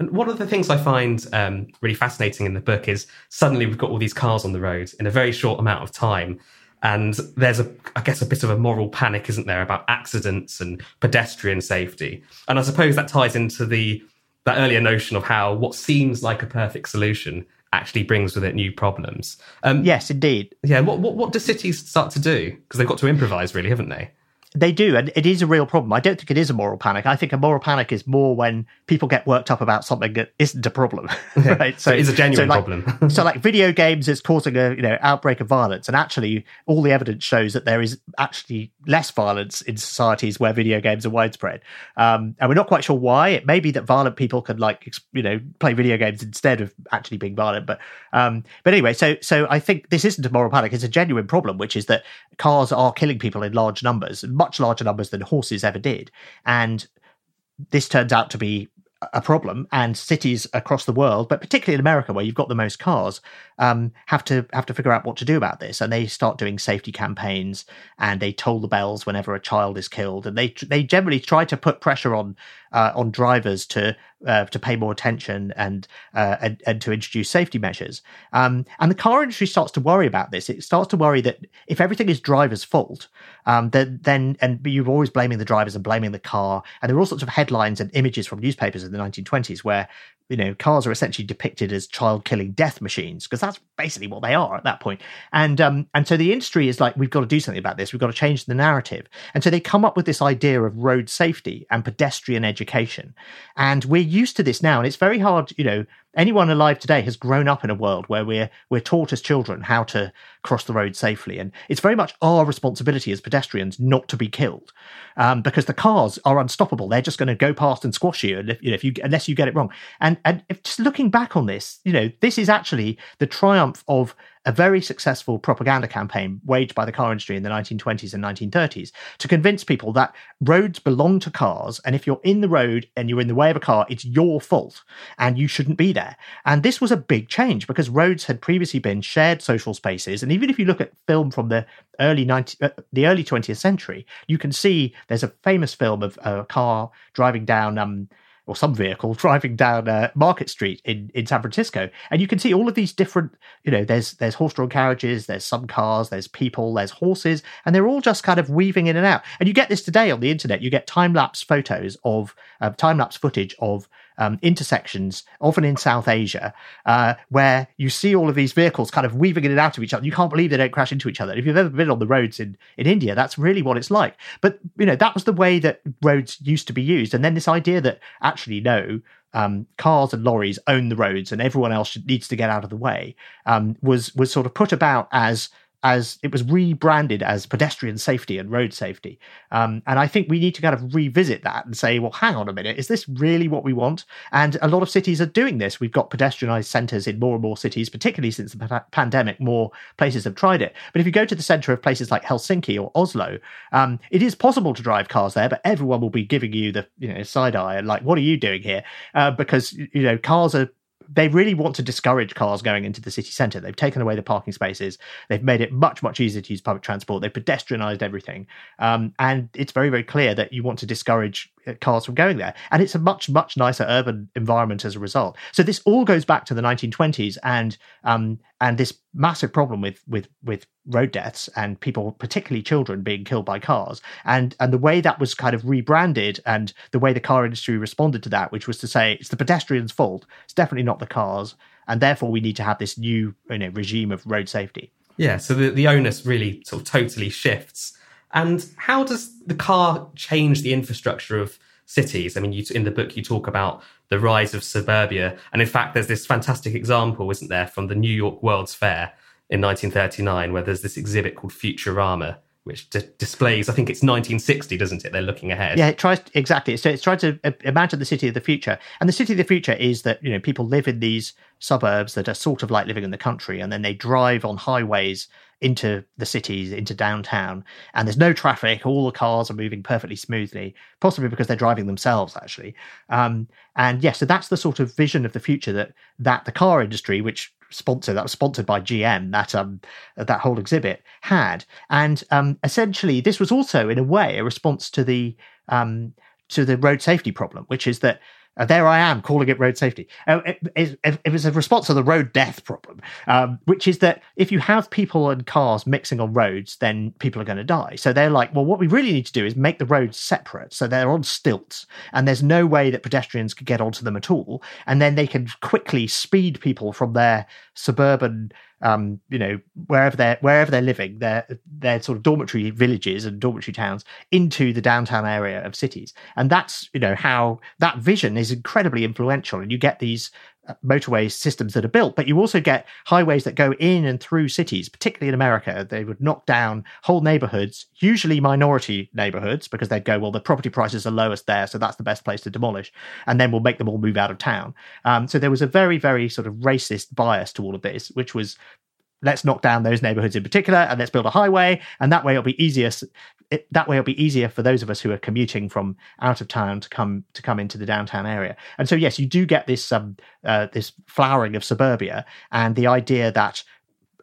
And one of the things I find um, really fascinating in the book is suddenly we've got all these cars on the road in a very short amount of time. And there's a, I guess, a bit of a moral panic, isn't there, about accidents and pedestrian safety. And I suppose that ties into the that earlier notion of how what seems like a perfect solution actually brings with it new problems. Um, Yes, indeed. yeah. What, what what do cities start to do? Because they've got to improvise, really, haven't they? They do, and it is a real problem. I don't think it is a moral panic. I think a moral panic is more when people get worked up about something that isn't a problem, right? So it is a genuine like- problem. so, like video games is causing a you know outbreak of violence, and actually, all the evidence shows that there is actually less violence in societies where video games are widespread. Um, and we're not quite sure why. It may be that violent people could like you know play video games instead of actually being violent. But um, but anyway, so so I think this isn't a moral panic. It's a genuine problem, which is that cars are killing people in large numbers, much larger numbers than horses ever did, and this turns out to be a problem and cities across the world but particularly in america where you've got the most cars um, have to have to figure out what to do about this. And they start doing safety campaigns and they toll the bells whenever a child is killed. And they they generally try to put pressure on uh, on drivers to uh, to pay more attention and, uh, and and to introduce safety measures. Um, and the car industry starts to worry about this. It starts to worry that if everything is drivers fault um, then then and you're always blaming the drivers and blaming the car. And there are all sorts of headlines and images from newspapers in the 1920s where you know cars are essentially depicted as child killing death machines because that's basically what they are at that point. point and um and so the industry is like we've got to do something about this we've got to change the narrative and so they come up with this idea of road safety and pedestrian education and we're used to this now and it's very hard you know anyone alive today has grown up in a world where we're we're taught as children how to cross the road safely, and it's very much our responsibility as pedestrians not to be killed, um, because the cars are unstoppable. They're just going to go past and squash you, if, you know, if you unless you get it wrong. And and if, just looking back on this, you know, this is actually the triumph of a very successful propaganda campaign waged by the car industry in the 1920s and 1930s to convince people that roads belong to cars. And if you're in the road and you're in the way of a car, it's your fault and you shouldn't be there. And this was a big change because roads had previously been shared social spaces. And even if you look at film from the early 19, uh, the early 20th century, you can see there's a famous film of a car driving down um, or some vehicle driving down uh, Market Street in, in San Francisco, and you can see all of these different. You know, there's there's horse-drawn carriages, there's some cars, there's people, there's horses, and they're all just kind of weaving in and out. And you get this today on the internet. You get time lapse photos of uh, time lapse footage of um, intersections, often in South Asia, uh, where you see all of these vehicles kind of weaving in and out of each other. You can't believe they don't crash into each other. If you've ever been on the roads in, in India, that's really what it's like. But, you know, that was the way that roads used to be used. And then this idea that actually, no, um, cars and lorries own the roads and everyone else needs to get out of the way um, was was sort of put about as as it was rebranded as pedestrian safety and road safety. Um, and I think we need to kind of revisit that and say, well, hang on a minute, is this really what we want? And a lot of cities are doing this. We've got pedestrianized centers in more and more cities, particularly since the pandemic, more places have tried it. But if you go to the center of places like Helsinki or Oslo, um, it is possible to drive cars there, but everyone will be giving you the you know side eye and like, what are you doing here? Uh, because you know cars are they really want to discourage cars going into the city centre. They've taken away the parking spaces. They've made it much, much easier to use public transport. They've pedestrianised everything. Um, and it's very, very clear that you want to discourage cars from going there. And it's a much, much nicer urban environment as a result. So this all goes back to the 1920s and um, and this massive problem with with with road deaths and people, particularly children, being killed by cars. And and the way that was kind of rebranded and the way the car industry responded to that, which was to say it's the pedestrians' fault. It's definitely not the cars, and therefore we need to have this new you know regime of road safety. Yeah. So the, the onus really sort of totally shifts and how does the car change the infrastructure of cities? I mean, you, in the book, you talk about the rise of suburbia. And in fact, there's this fantastic example, isn't there, from the New York World's Fair in 1939, where there's this exhibit called Futurama, which d- displays, I think it's 1960, doesn't it? They're looking ahead. Yeah, it tries exactly. So it's trying to uh, imagine the city of the future, and the city of the future is that you know people live in these suburbs that are sort of like living in the country, and then they drive on highways into the cities, into downtown, and there's no traffic. All the cars are moving perfectly smoothly, possibly because they're driving themselves, actually. Um, and yes, yeah, so that's the sort of vision of the future that that the car industry, which sponsored that was sponsored by GM, that um that whole exhibit had, and um, essentially this was also in a way a response to the um to the road safety problem, which is that uh, there I am calling it road safety. Uh, it, it, it, was a response to the road death problem, um, which is that if you have people and cars mixing on roads, then people are going to die. So they're like, well, what we really need to do is make the roads separate. So they're on stilts and there's no way that pedestrians could get onto them at all. And then they can quickly speed people from their suburban um, you know, wherever they're wherever they're living, their their sort of dormitory villages and dormitory towns into the downtown area of cities, and that's you know how that vision is incredibly influential, and you get these motorway systems that are built, but you also get highways that go in and through cities, particularly in America. They would knock down whole neighborhoods, usually minority neighborhoods, because they'd go, well, the property prices are lowest there, so that's the best place to demolish. And then we'll make them all move out of town. Um, so there was a very, very sort of racist bias to all of this, which was let's knock down those neighborhoods in particular and let's build a highway and that way it'll be easier it, that way it'll be easier for those of us who are commuting from out of town to come to come into the downtown area. And so yes you do get this um uh, this flowering of suburbia and the idea that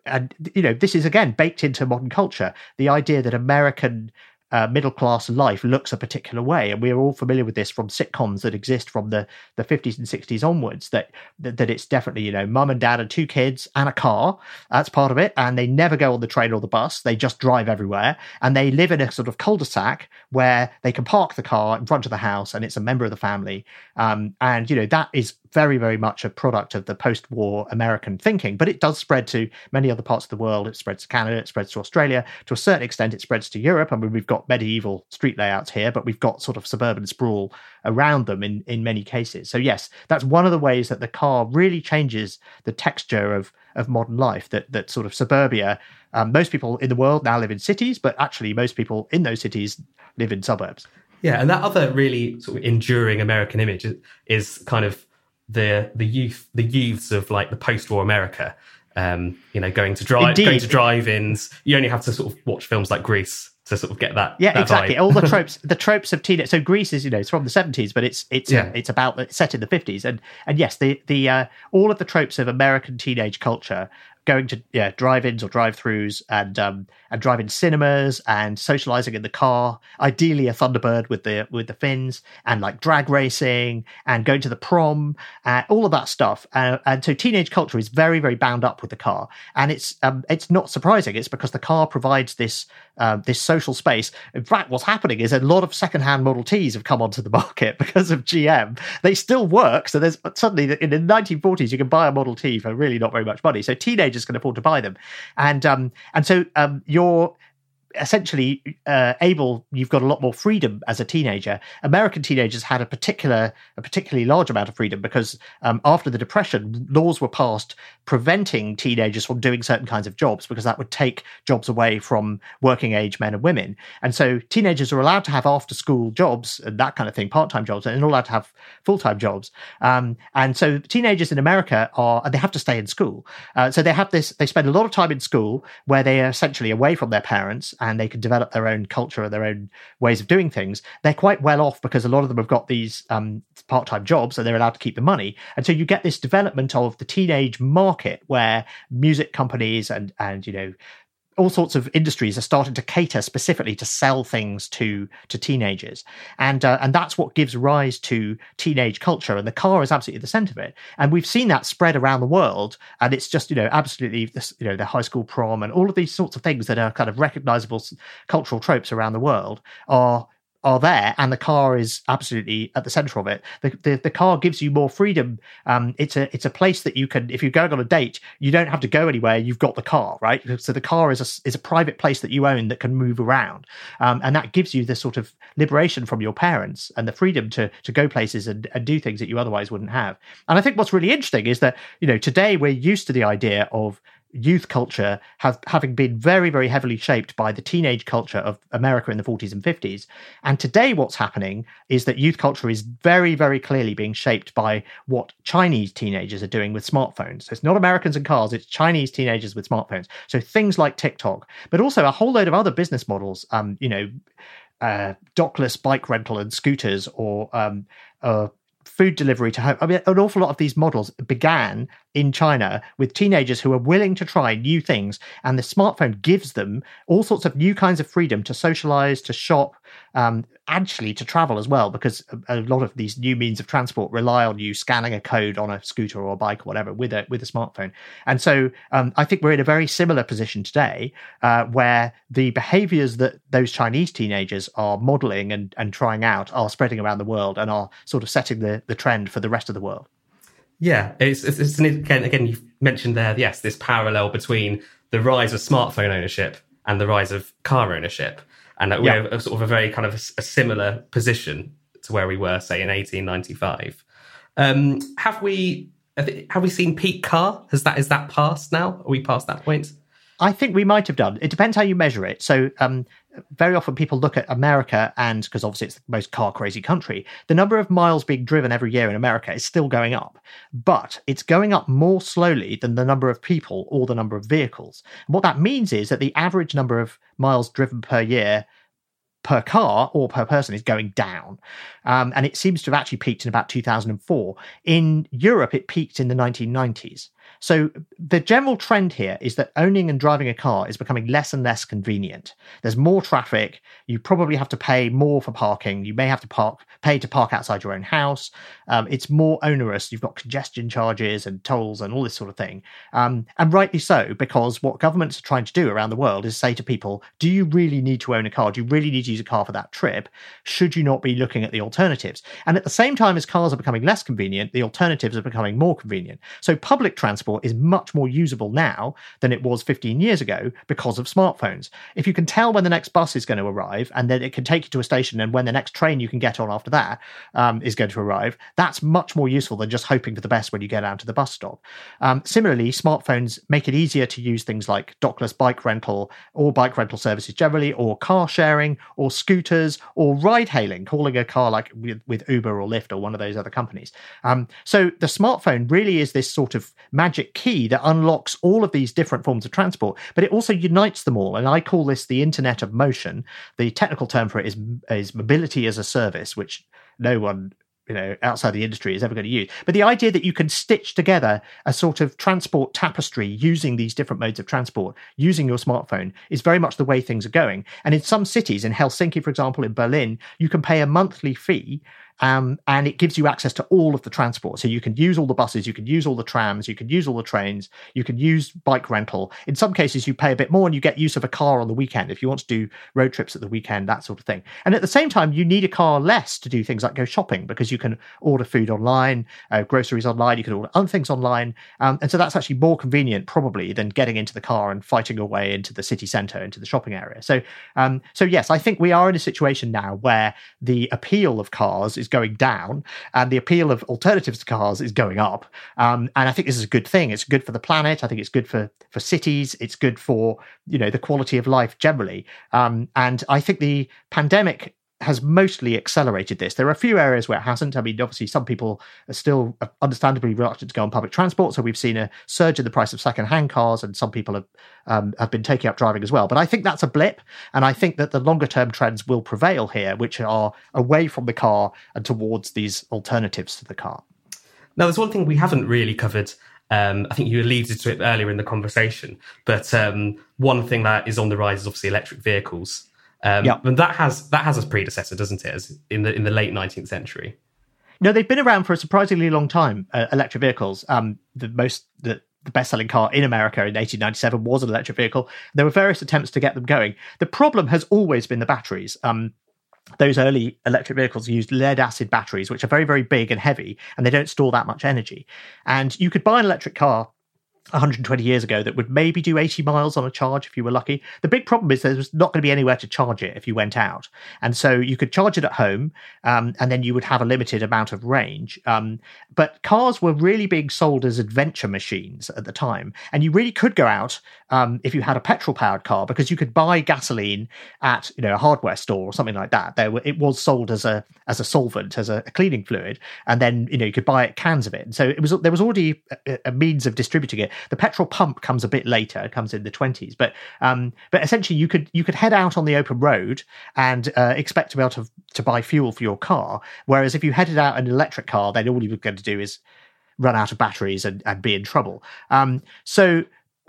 and you know this is again baked into modern culture. The idea that american uh, middle class life looks a particular way, and we're all familiar with this from sitcoms that exist from the the 50s and 60s onwards. That that, that it's definitely you know mum and dad and two kids and a car. That's part of it, and they never go on the train or the bus. They just drive everywhere, and they live in a sort of cul-de-sac where they can park the car in front of the house, and it's a member of the family. Um, and you know that is very, very much a product of the post war American thinking, but it does spread to many other parts of the world. It spreads to Canada, it spreads to Australia. To a certain extent, it spreads to Europe. I mean, we've got medieval street layouts here, but we've got sort of suburban sprawl around them in, in many cases. So, yes, that's one of the ways that the car really changes the texture of, of modern life, that, that sort of suburbia. Um, most people in the world now live in cities, but actually, most people in those cities live in suburbs. Yeah, and that other really sort of enduring American image is, is kind of the the youth the youths of like the post-war America. Um, you know, going to drive Indeed. going to drive-ins. You only have to sort of watch films like Grease to sort of get that. Yeah, that exactly. All the tropes, the tropes of teenage. So Grease is, you know, it's from the seventies, but it's it's Yeah. it's about it's set in the fifties, and and yes, the the uh, all of the tropes of American teenage culture, going to yeah drive-ins or drive-throughs, and um and drive-in cinemas, and socializing in the car, ideally a Thunderbird with the with the fins, and like drag racing, and going to the prom, uh, all of that stuff. Uh, and so teenage culture is very very bound up with the car, and it's um it's not surprising. It's because the car provides this um, this social space. In fact, what's happening is a lot of secondhand Model Ts have come onto the market because of GM. They still work, so there's suddenly in the 1940s you can buy a Model T for really not very much money. So teenagers can afford to buy them, and um, and so um, you're essentially uh, able you've got a lot more freedom as a teenager. American teenagers had a particular a particularly large amount of freedom because um, after the depression laws were passed preventing teenagers from doing certain kinds of jobs because that would take jobs away from working age men and women. And so teenagers are allowed to have after school jobs and that kind of thing part-time jobs and allowed to have full-time jobs. Um, and so teenagers in america are and they have to stay in school. Uh, so they have this they spend a lot of time in school where they are essentially away from their parents they can develop their own culture and their own ways of doing things they're quite well off because a lot of them have got these um, part-time jobs and they're allowed to keep the money. And so you get this development of the teenage market where music companies and and you know all sorts of industries are starting to cater specifically to sell things to to teenagers, and uh, and that's what gives rise to teenage culture. And the car is absolutely the centre of it. And we've seen that spread around the world, and it's just you know absolutely this you know the high school prom and all of these sorts of things that are kind of recognisable cultural tropes around the world are are there and the car is absolutely at the center of it the, the, the car gives you more freedom. Um, it's a it's a place that you can if you're going on a date you don't have to go anywhere. You've got the car right? So the car is a is a private place that you own that can move around. Um, and that gives you this sort of liberation from your parents and the freedom to to go places and, and do things that you otherwise wouldn't have. And i think what's really interesting is that you know today we're used to the idea of youth culture have having been very very heavily shaped by the teenage culture of America in the 40s and 50s and today what's happening is that youth culture is very very clearly being shaped by what Chinese teenagers are doing with smartphones. So it's not Americans and cars it's Chinese teenagers with smartphones. So things like TikTok but also a whole load of other business models um you know uh dockless bike rental and scooters or um uh food delivery to home. I mean, an awful lot of these models began in China with teenagers who are willing to try new things, and the smartphone gives them all sorts of new kinds of freedom to socialize, to shop, um, actually to travel as well, because a, a lot of these new means of transport rely on you scanning a code on a scooter or a bike or whatever with a with a smartphone. And so, um, I think we're in a very similar position today, uh, where the behaviors that those Chinese teenagers are modeling and, and trying out are spreading around the world and are sort of setting the, the trend for the rest of the world. Yeah, it's, it's, it's an, again, again, you mentioned there, yes, this parallel between the rise of smartphone ownership and the rise of car ownership, and that Yeah. we're a sort of a very kind of a, a similar position to where we were, say, in 1895. Um, have we have have we seen peak car? Has that is that past now? Are we past that point? I think we might have done. It depends how you measure it. So, um, very often people look at America, and because obviously it's the most car crazy country, the number of miles being driven every year in America is still going up, but it's going up more slowly than the number of people or the number of vehicles. And what that means is that the average number of miles driven per year per car or per person is going down. Um, and it seems to have actually peaked in about 2004. In Europe, it peaked in the 1990s. So the general trend here is that owning and driving a car is becoming less and less convenient. There's more traffic. You probably have to pay more for parking. You may have to park pay to park outside your own house. Um, it's more onerous. You've got congestion charges and tolls and all this sort of thing. Um, and rightly so, because what governments are trying to do around the world is say to people, do you really need to own a car? Do you really need to use a car for that trip? Should you not be looking at the alternatives? And at the same time as cars are becoming less convenient, the alternatives are becoming more convenient. So public transport is much more usable now than it was 15 years ago because of smartphones. If you can tell when the next bus is going to arrive and then it can take you to a station and when the next train you can get on after that um, is going to arrive, that's much more useful than just hoping for the best when you get out to the bus stop. Um, similarly, smartphones make it easier to use things like dockless bike rental or bike rental services generally, or car sharing, or scooters, or ride hailing, calling a car like with, with, Uber or Lyft or one of those other companies. Um, so the smartphone really is this sort of magic key that unlocks all of these different forms of transport, but it also unites them all. And I call this the Internet of Motion. The technical term for it is, is mobility as a service, which no one you know outside the industry is ever going to use but the idea that you can stitch together a sort of transport tapestry using these different modes of transport using your smartphone is very much the way things are going and in some cities in helsinki for example in berlin you can pay a monthly fee um, and it gives you access to all of the transport. So you can use all the buses, you can use all the trams, you can use all the trains, you can use bike rental. In some cases, you pay a bit more and you get use of a car on the weekend if you want to do road trips at the weekend, that sort of thing. And at the same time, you need a car less to do things like go shopping because you can order food online, uh, groceries online, you can order other things online. Um, and so that's actually more convenient, probably, than getting into the car and fighting your way into the city centre, into the shopping area. So, um, so yes, I think we are in a situation now where the appeal of cars is is going down and the appeal of alternatives to cars is going up. Um, and I think this is a good thing. It's good for the planet. I think it's good for for cities. It's good for you know the quality of life generally. Um, and I think the pandemic has mostly accelerated this. There are a few areas where it hasn't. I mean, obviously, some people are still understandably reluctant to go on public transport. So we've seen a surge in the price of second-hand cars, and some people have um, have been taking up driving as well. But I think that's a blip, and I think that the longer-term trends will prevail here, which are away from the car and towards these alternatives to the car. Now, there's one thing we haven't really covered. Um, I think you alluded to it earlier in the conversation, but um, one thing that is on the rise is obviously electric vehicles. Um, yeah. And that has that has a predecessor, doesn't it? As in the in the late nineteenth century. No, they've been around for a surprisingly long time. Uh, electric vehicles. Um, the most the, the best-selling car in America in 1897 was an electric vehicle. There were various attempts to get them going. The problem has always been the batteries. Um, those early electric vehicles used lead acid batteries, which are very, very big and heavy, and they don't store that much energy. And you could buy an electric car 120 years ago that would maybe do 80 miles on a charge if you were lucky. The big problem is there was not going to be anywhere to charge it if you went out. And so you could charge it at home um, and then you would have a limited amount of range. Um, but cars were really being sold as adventure machines at the time. And you really could go out um, if you had a petrol powered car because you could buy gasoline at you know a hardware store or something like that. There were, it was sold as a as a solvent, as a, a, cleaning fluid. And then you know you could buy cans of it. And so it was there was already a, a means of distributing it the petrol pump comes a bit later; comes in the twenties. But um, but essentially, you could you could head out on the open road and uh, expect to be able to to buy fuel for your car. Whereas if you headed out an electric car, then all you were going to do is run out of batteries and, and be in trouble. Um, so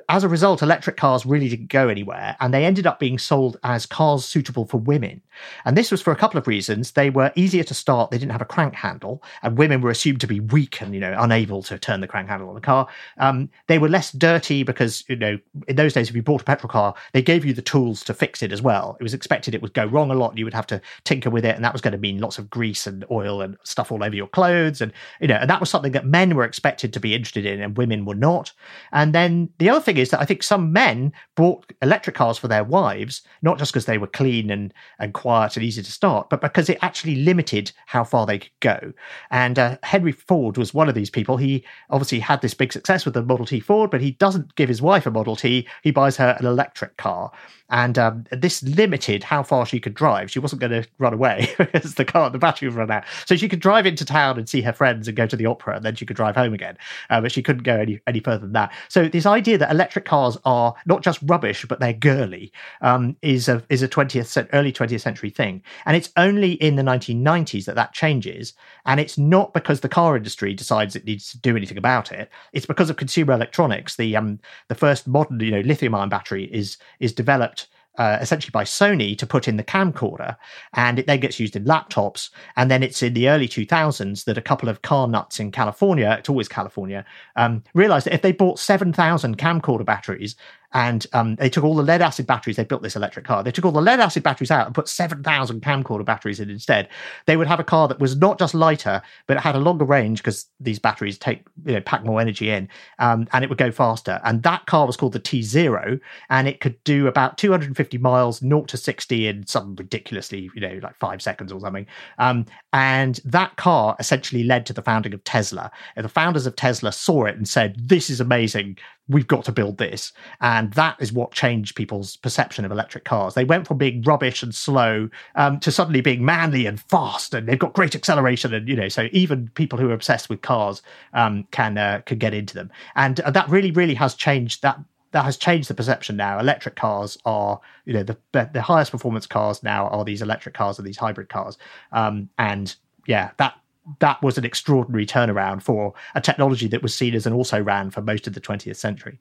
as a result, electric cars really didn't go anywhere, and they ended up being sold as cars suitable for women. And this was for a couple of reasons. They were easier to start, they didn't have a crank handle, and women were assumed to be weak and, you know, unable to turn the crank handle on the car. Um, they were less dirty because, you know, in those days, if you bought a petrol car, they gave you the tools to fix it as well. It was expected it would go wrong a lot, you would have to tinker with it, and that was going to mean lots of grease and oil and stuff all over your clothes. And, you know, and that was something that men were expected to be interested in, and women were not. And then the other thing is that I think some men bought electric cars for their wives, not just because they were clean and, and quiet and easy to start, but because it actually limited how far they could go. And uh, Henry Ford was one of these people. He obviously had this big success with the Model T Ford, but he doesn't give his wife a Model T. He buys her an electric car. And um, this limited how far she could drive. She wasn't going to run away because the car, the battery would run out. So she could drive into town and see her friends and go to the opera, and then she could drive home again. Uh, but she couldn't go any, any further than that. So this idea that electric cars are not just rubbish, but they're girly, um, is a is a twentieth early twentieth century thing, and it's only in the 1990s that that changes, and it's not because the car industry decides it needs to do anything about it. It's because of consumer electronics. The um the first modern you know lithium ion battery is is developed uh, essentially by Sony to put in the camcorder, and it then gets used in laptops. And then it's in the early 2000s that a couple of car nuts in California, it's always California, um, realized that if they bought 7,000 camcorder batteries and um, they took all the lead acid batteries. They built this electric car. They took all the lead acid batteries out and put 7,000 camcorder batteries in instead. They would have a car that was not just lighter, but it had a longer range because these batteries take, you know, pack more energy in um, and it would go faster. And that car was called the T Zero and it could do about 250 miles, 0 to 60 in some ridiculously, you know, like five seconds or something. Um, and that car essentially led to the founding of Tesla. And the founders of Tesla saw it and said, This is amazing we've got to build this. And that is what changed people's perception of electric cars. They went from being rubbish and slow um, to suddenly being manly and fast, and they've got great acceleration. And you know, so even people who are obsessed with cars um, can uh, can get into them. And uh, that really, really has changed that. That has changed the perception now. Electric cars are, you know, the the highest performance cars now are these electric cars and these hybrid cars. Um, and yeah, that that was an extraordinary turnaround for a technology that was seen as an also ran for most of the 20th century.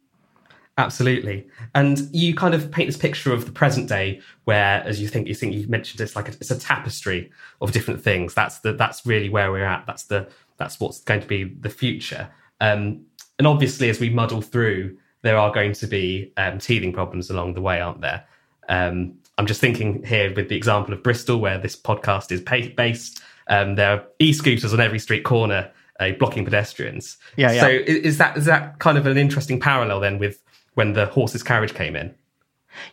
Absolutely, and you kind of paint this picture of the present day, where, as you think, you think you mentioned, it's like a, it's a tapestry of different things. That's the that's really where we're at. That's the that's what's going to be the future. Um, and obviously, as we muddle through, there are going to be um, teething problems along the way, aren't there? Um, I'm just thinking here with the example of Bristol, where this podcast is based. Um, there are e-scooters on every street corner, uh, blocking pedestrians. Yeah, yeah. So is, that is that kind of an interesting parallel then with when the horse's carriage came in?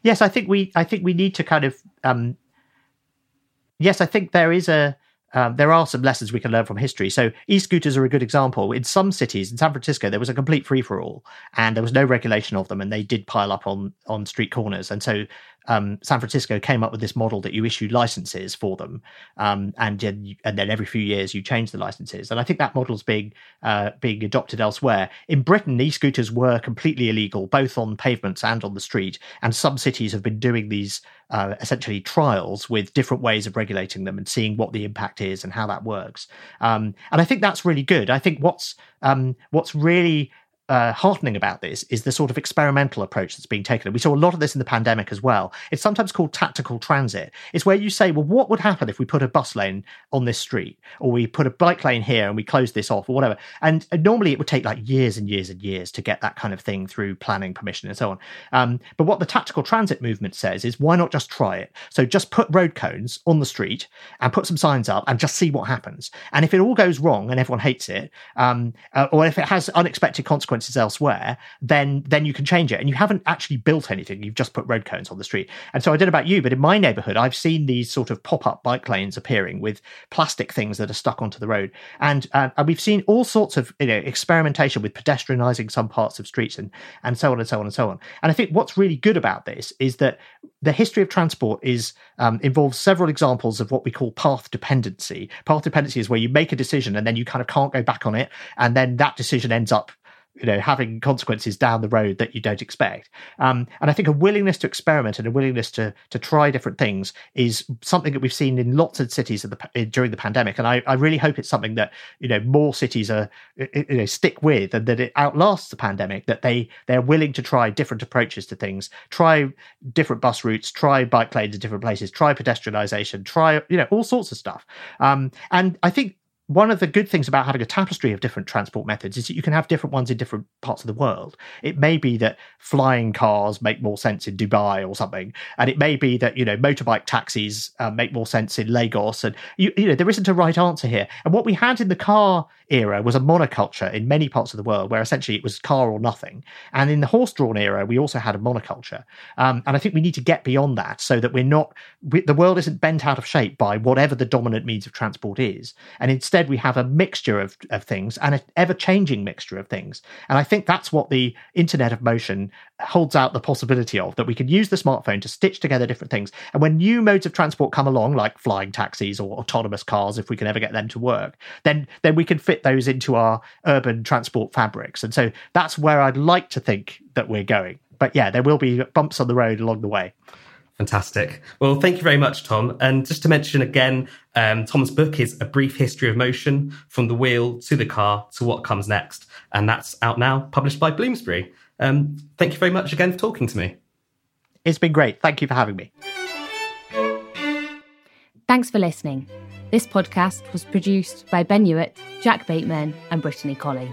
Yes, I think we I think we need to kind of um, yes, I think there is a um, there are some lessons we can learn from history. So e-scooters are a good example. In some cities, in San Francisco, there was a complete free for all, and there was no regulation of them, and they did pile up on on street corners. And so um, San Francisco came up with this model that you issue licenses for them, um, and and then every few years you change the licenses. And I think that model's being uh, being adopted elsewhere. In Britain, e-scooters were completely illegal, both on pavements and on the street. And some cities have been doing these uh, essentially trials with different ways of regulating them and seeing what the impact is and how that works. Um, and I think that's really good. I think what's um, what's really uh, heartening about this is the sort of experimental approach that's being taken. We saw a lot of this in the pandemic as well. It's sometimes called tactical transit. It's where you say, well, what would happen if we put a bus lane on this street or we put a bike lane here and we close this off or whatever? And, and normally it would take like years and years and years to get that kind of thing through planning permission and so on. Um, but what the tactical transit movement says is why not just try it? So just put road cones on the street and put some signs up and just see what happens. And if it all goes wrong and everyone hates it, um, uh, or if it has unexpected consequences, consequences elsewhere, then then you can change it. And you haven't actually built anything; you've just put road cones on the street. And so I don't know about you, but in my neighbourhood, I've seen these sort of pop-up bike lanes appearing with plastic things that are stuck onto the road, and uh, and we've seen all sorts of you know experimentation with pedestrianising some parts of streets and and so on and so on and so on. And I think what's really good about this is that the history of transport is um, involves several examples of what we call path dependency. Path dependency is where you make a decision and then you kind of can't go back on it, and then that decision ends up you know having consequences down the road that you don't expect. Um, and i think a willingness to experiment and a willingness to to try different things is something that we've seen in lots of cities the, during the pandemic. And I, I really hope it's something that you know more cities are you know stick with and that it outlasts the pandemic that they they're willing to try different approaches to things try different bus routes try bike lanes in different places try pedestrianisation try you know all sorts of stuff. Um, and i think one of the good things about having a tapestry of different transport methods is that you can have different ones in different parts of the world. It may be that flying cars make more sense in Dubai or something, and it may be that you know motorbike taxis uh, make more sense in Lagos. And you, you know there isn't a right answer here. And what we had in the car era was a monoculture in many parts of the world, where essentially it was car or nothing. And in the horse-drawn era, we also had a monoculture. Um, and I think we need to get beyond that so that we're not we, the world isn't bent out of shape by whatever the dominant means of transport is, and instead instead we have a mixture of, of things and an ever changing mixture of things. And I think that's what the Internet of Motion holds out the possibility of that we can use the smartphone to stitch together different things. And when new modes of transport come along, like flying taxis or autonomous cars, if we can ever get them to work, then then we can fit those into our urban transport fabrics. And so that's where I'd like to think that we're going. But yeah, there will be bumps on the road along the way. Fantastic. Well, thank you very much, Tom. And just to mention again, um, Tom's book is A Brief History of Motion From the Wheel to the Car to What Comes Next. And that's out now, published by Bloomsbury. Um, thank you very much again for talking to me. It's been great. Thank you for having me. Thanks for listening. This podcast was produced by Ben Hewitt, Jack Bateman, and Brittany Colley.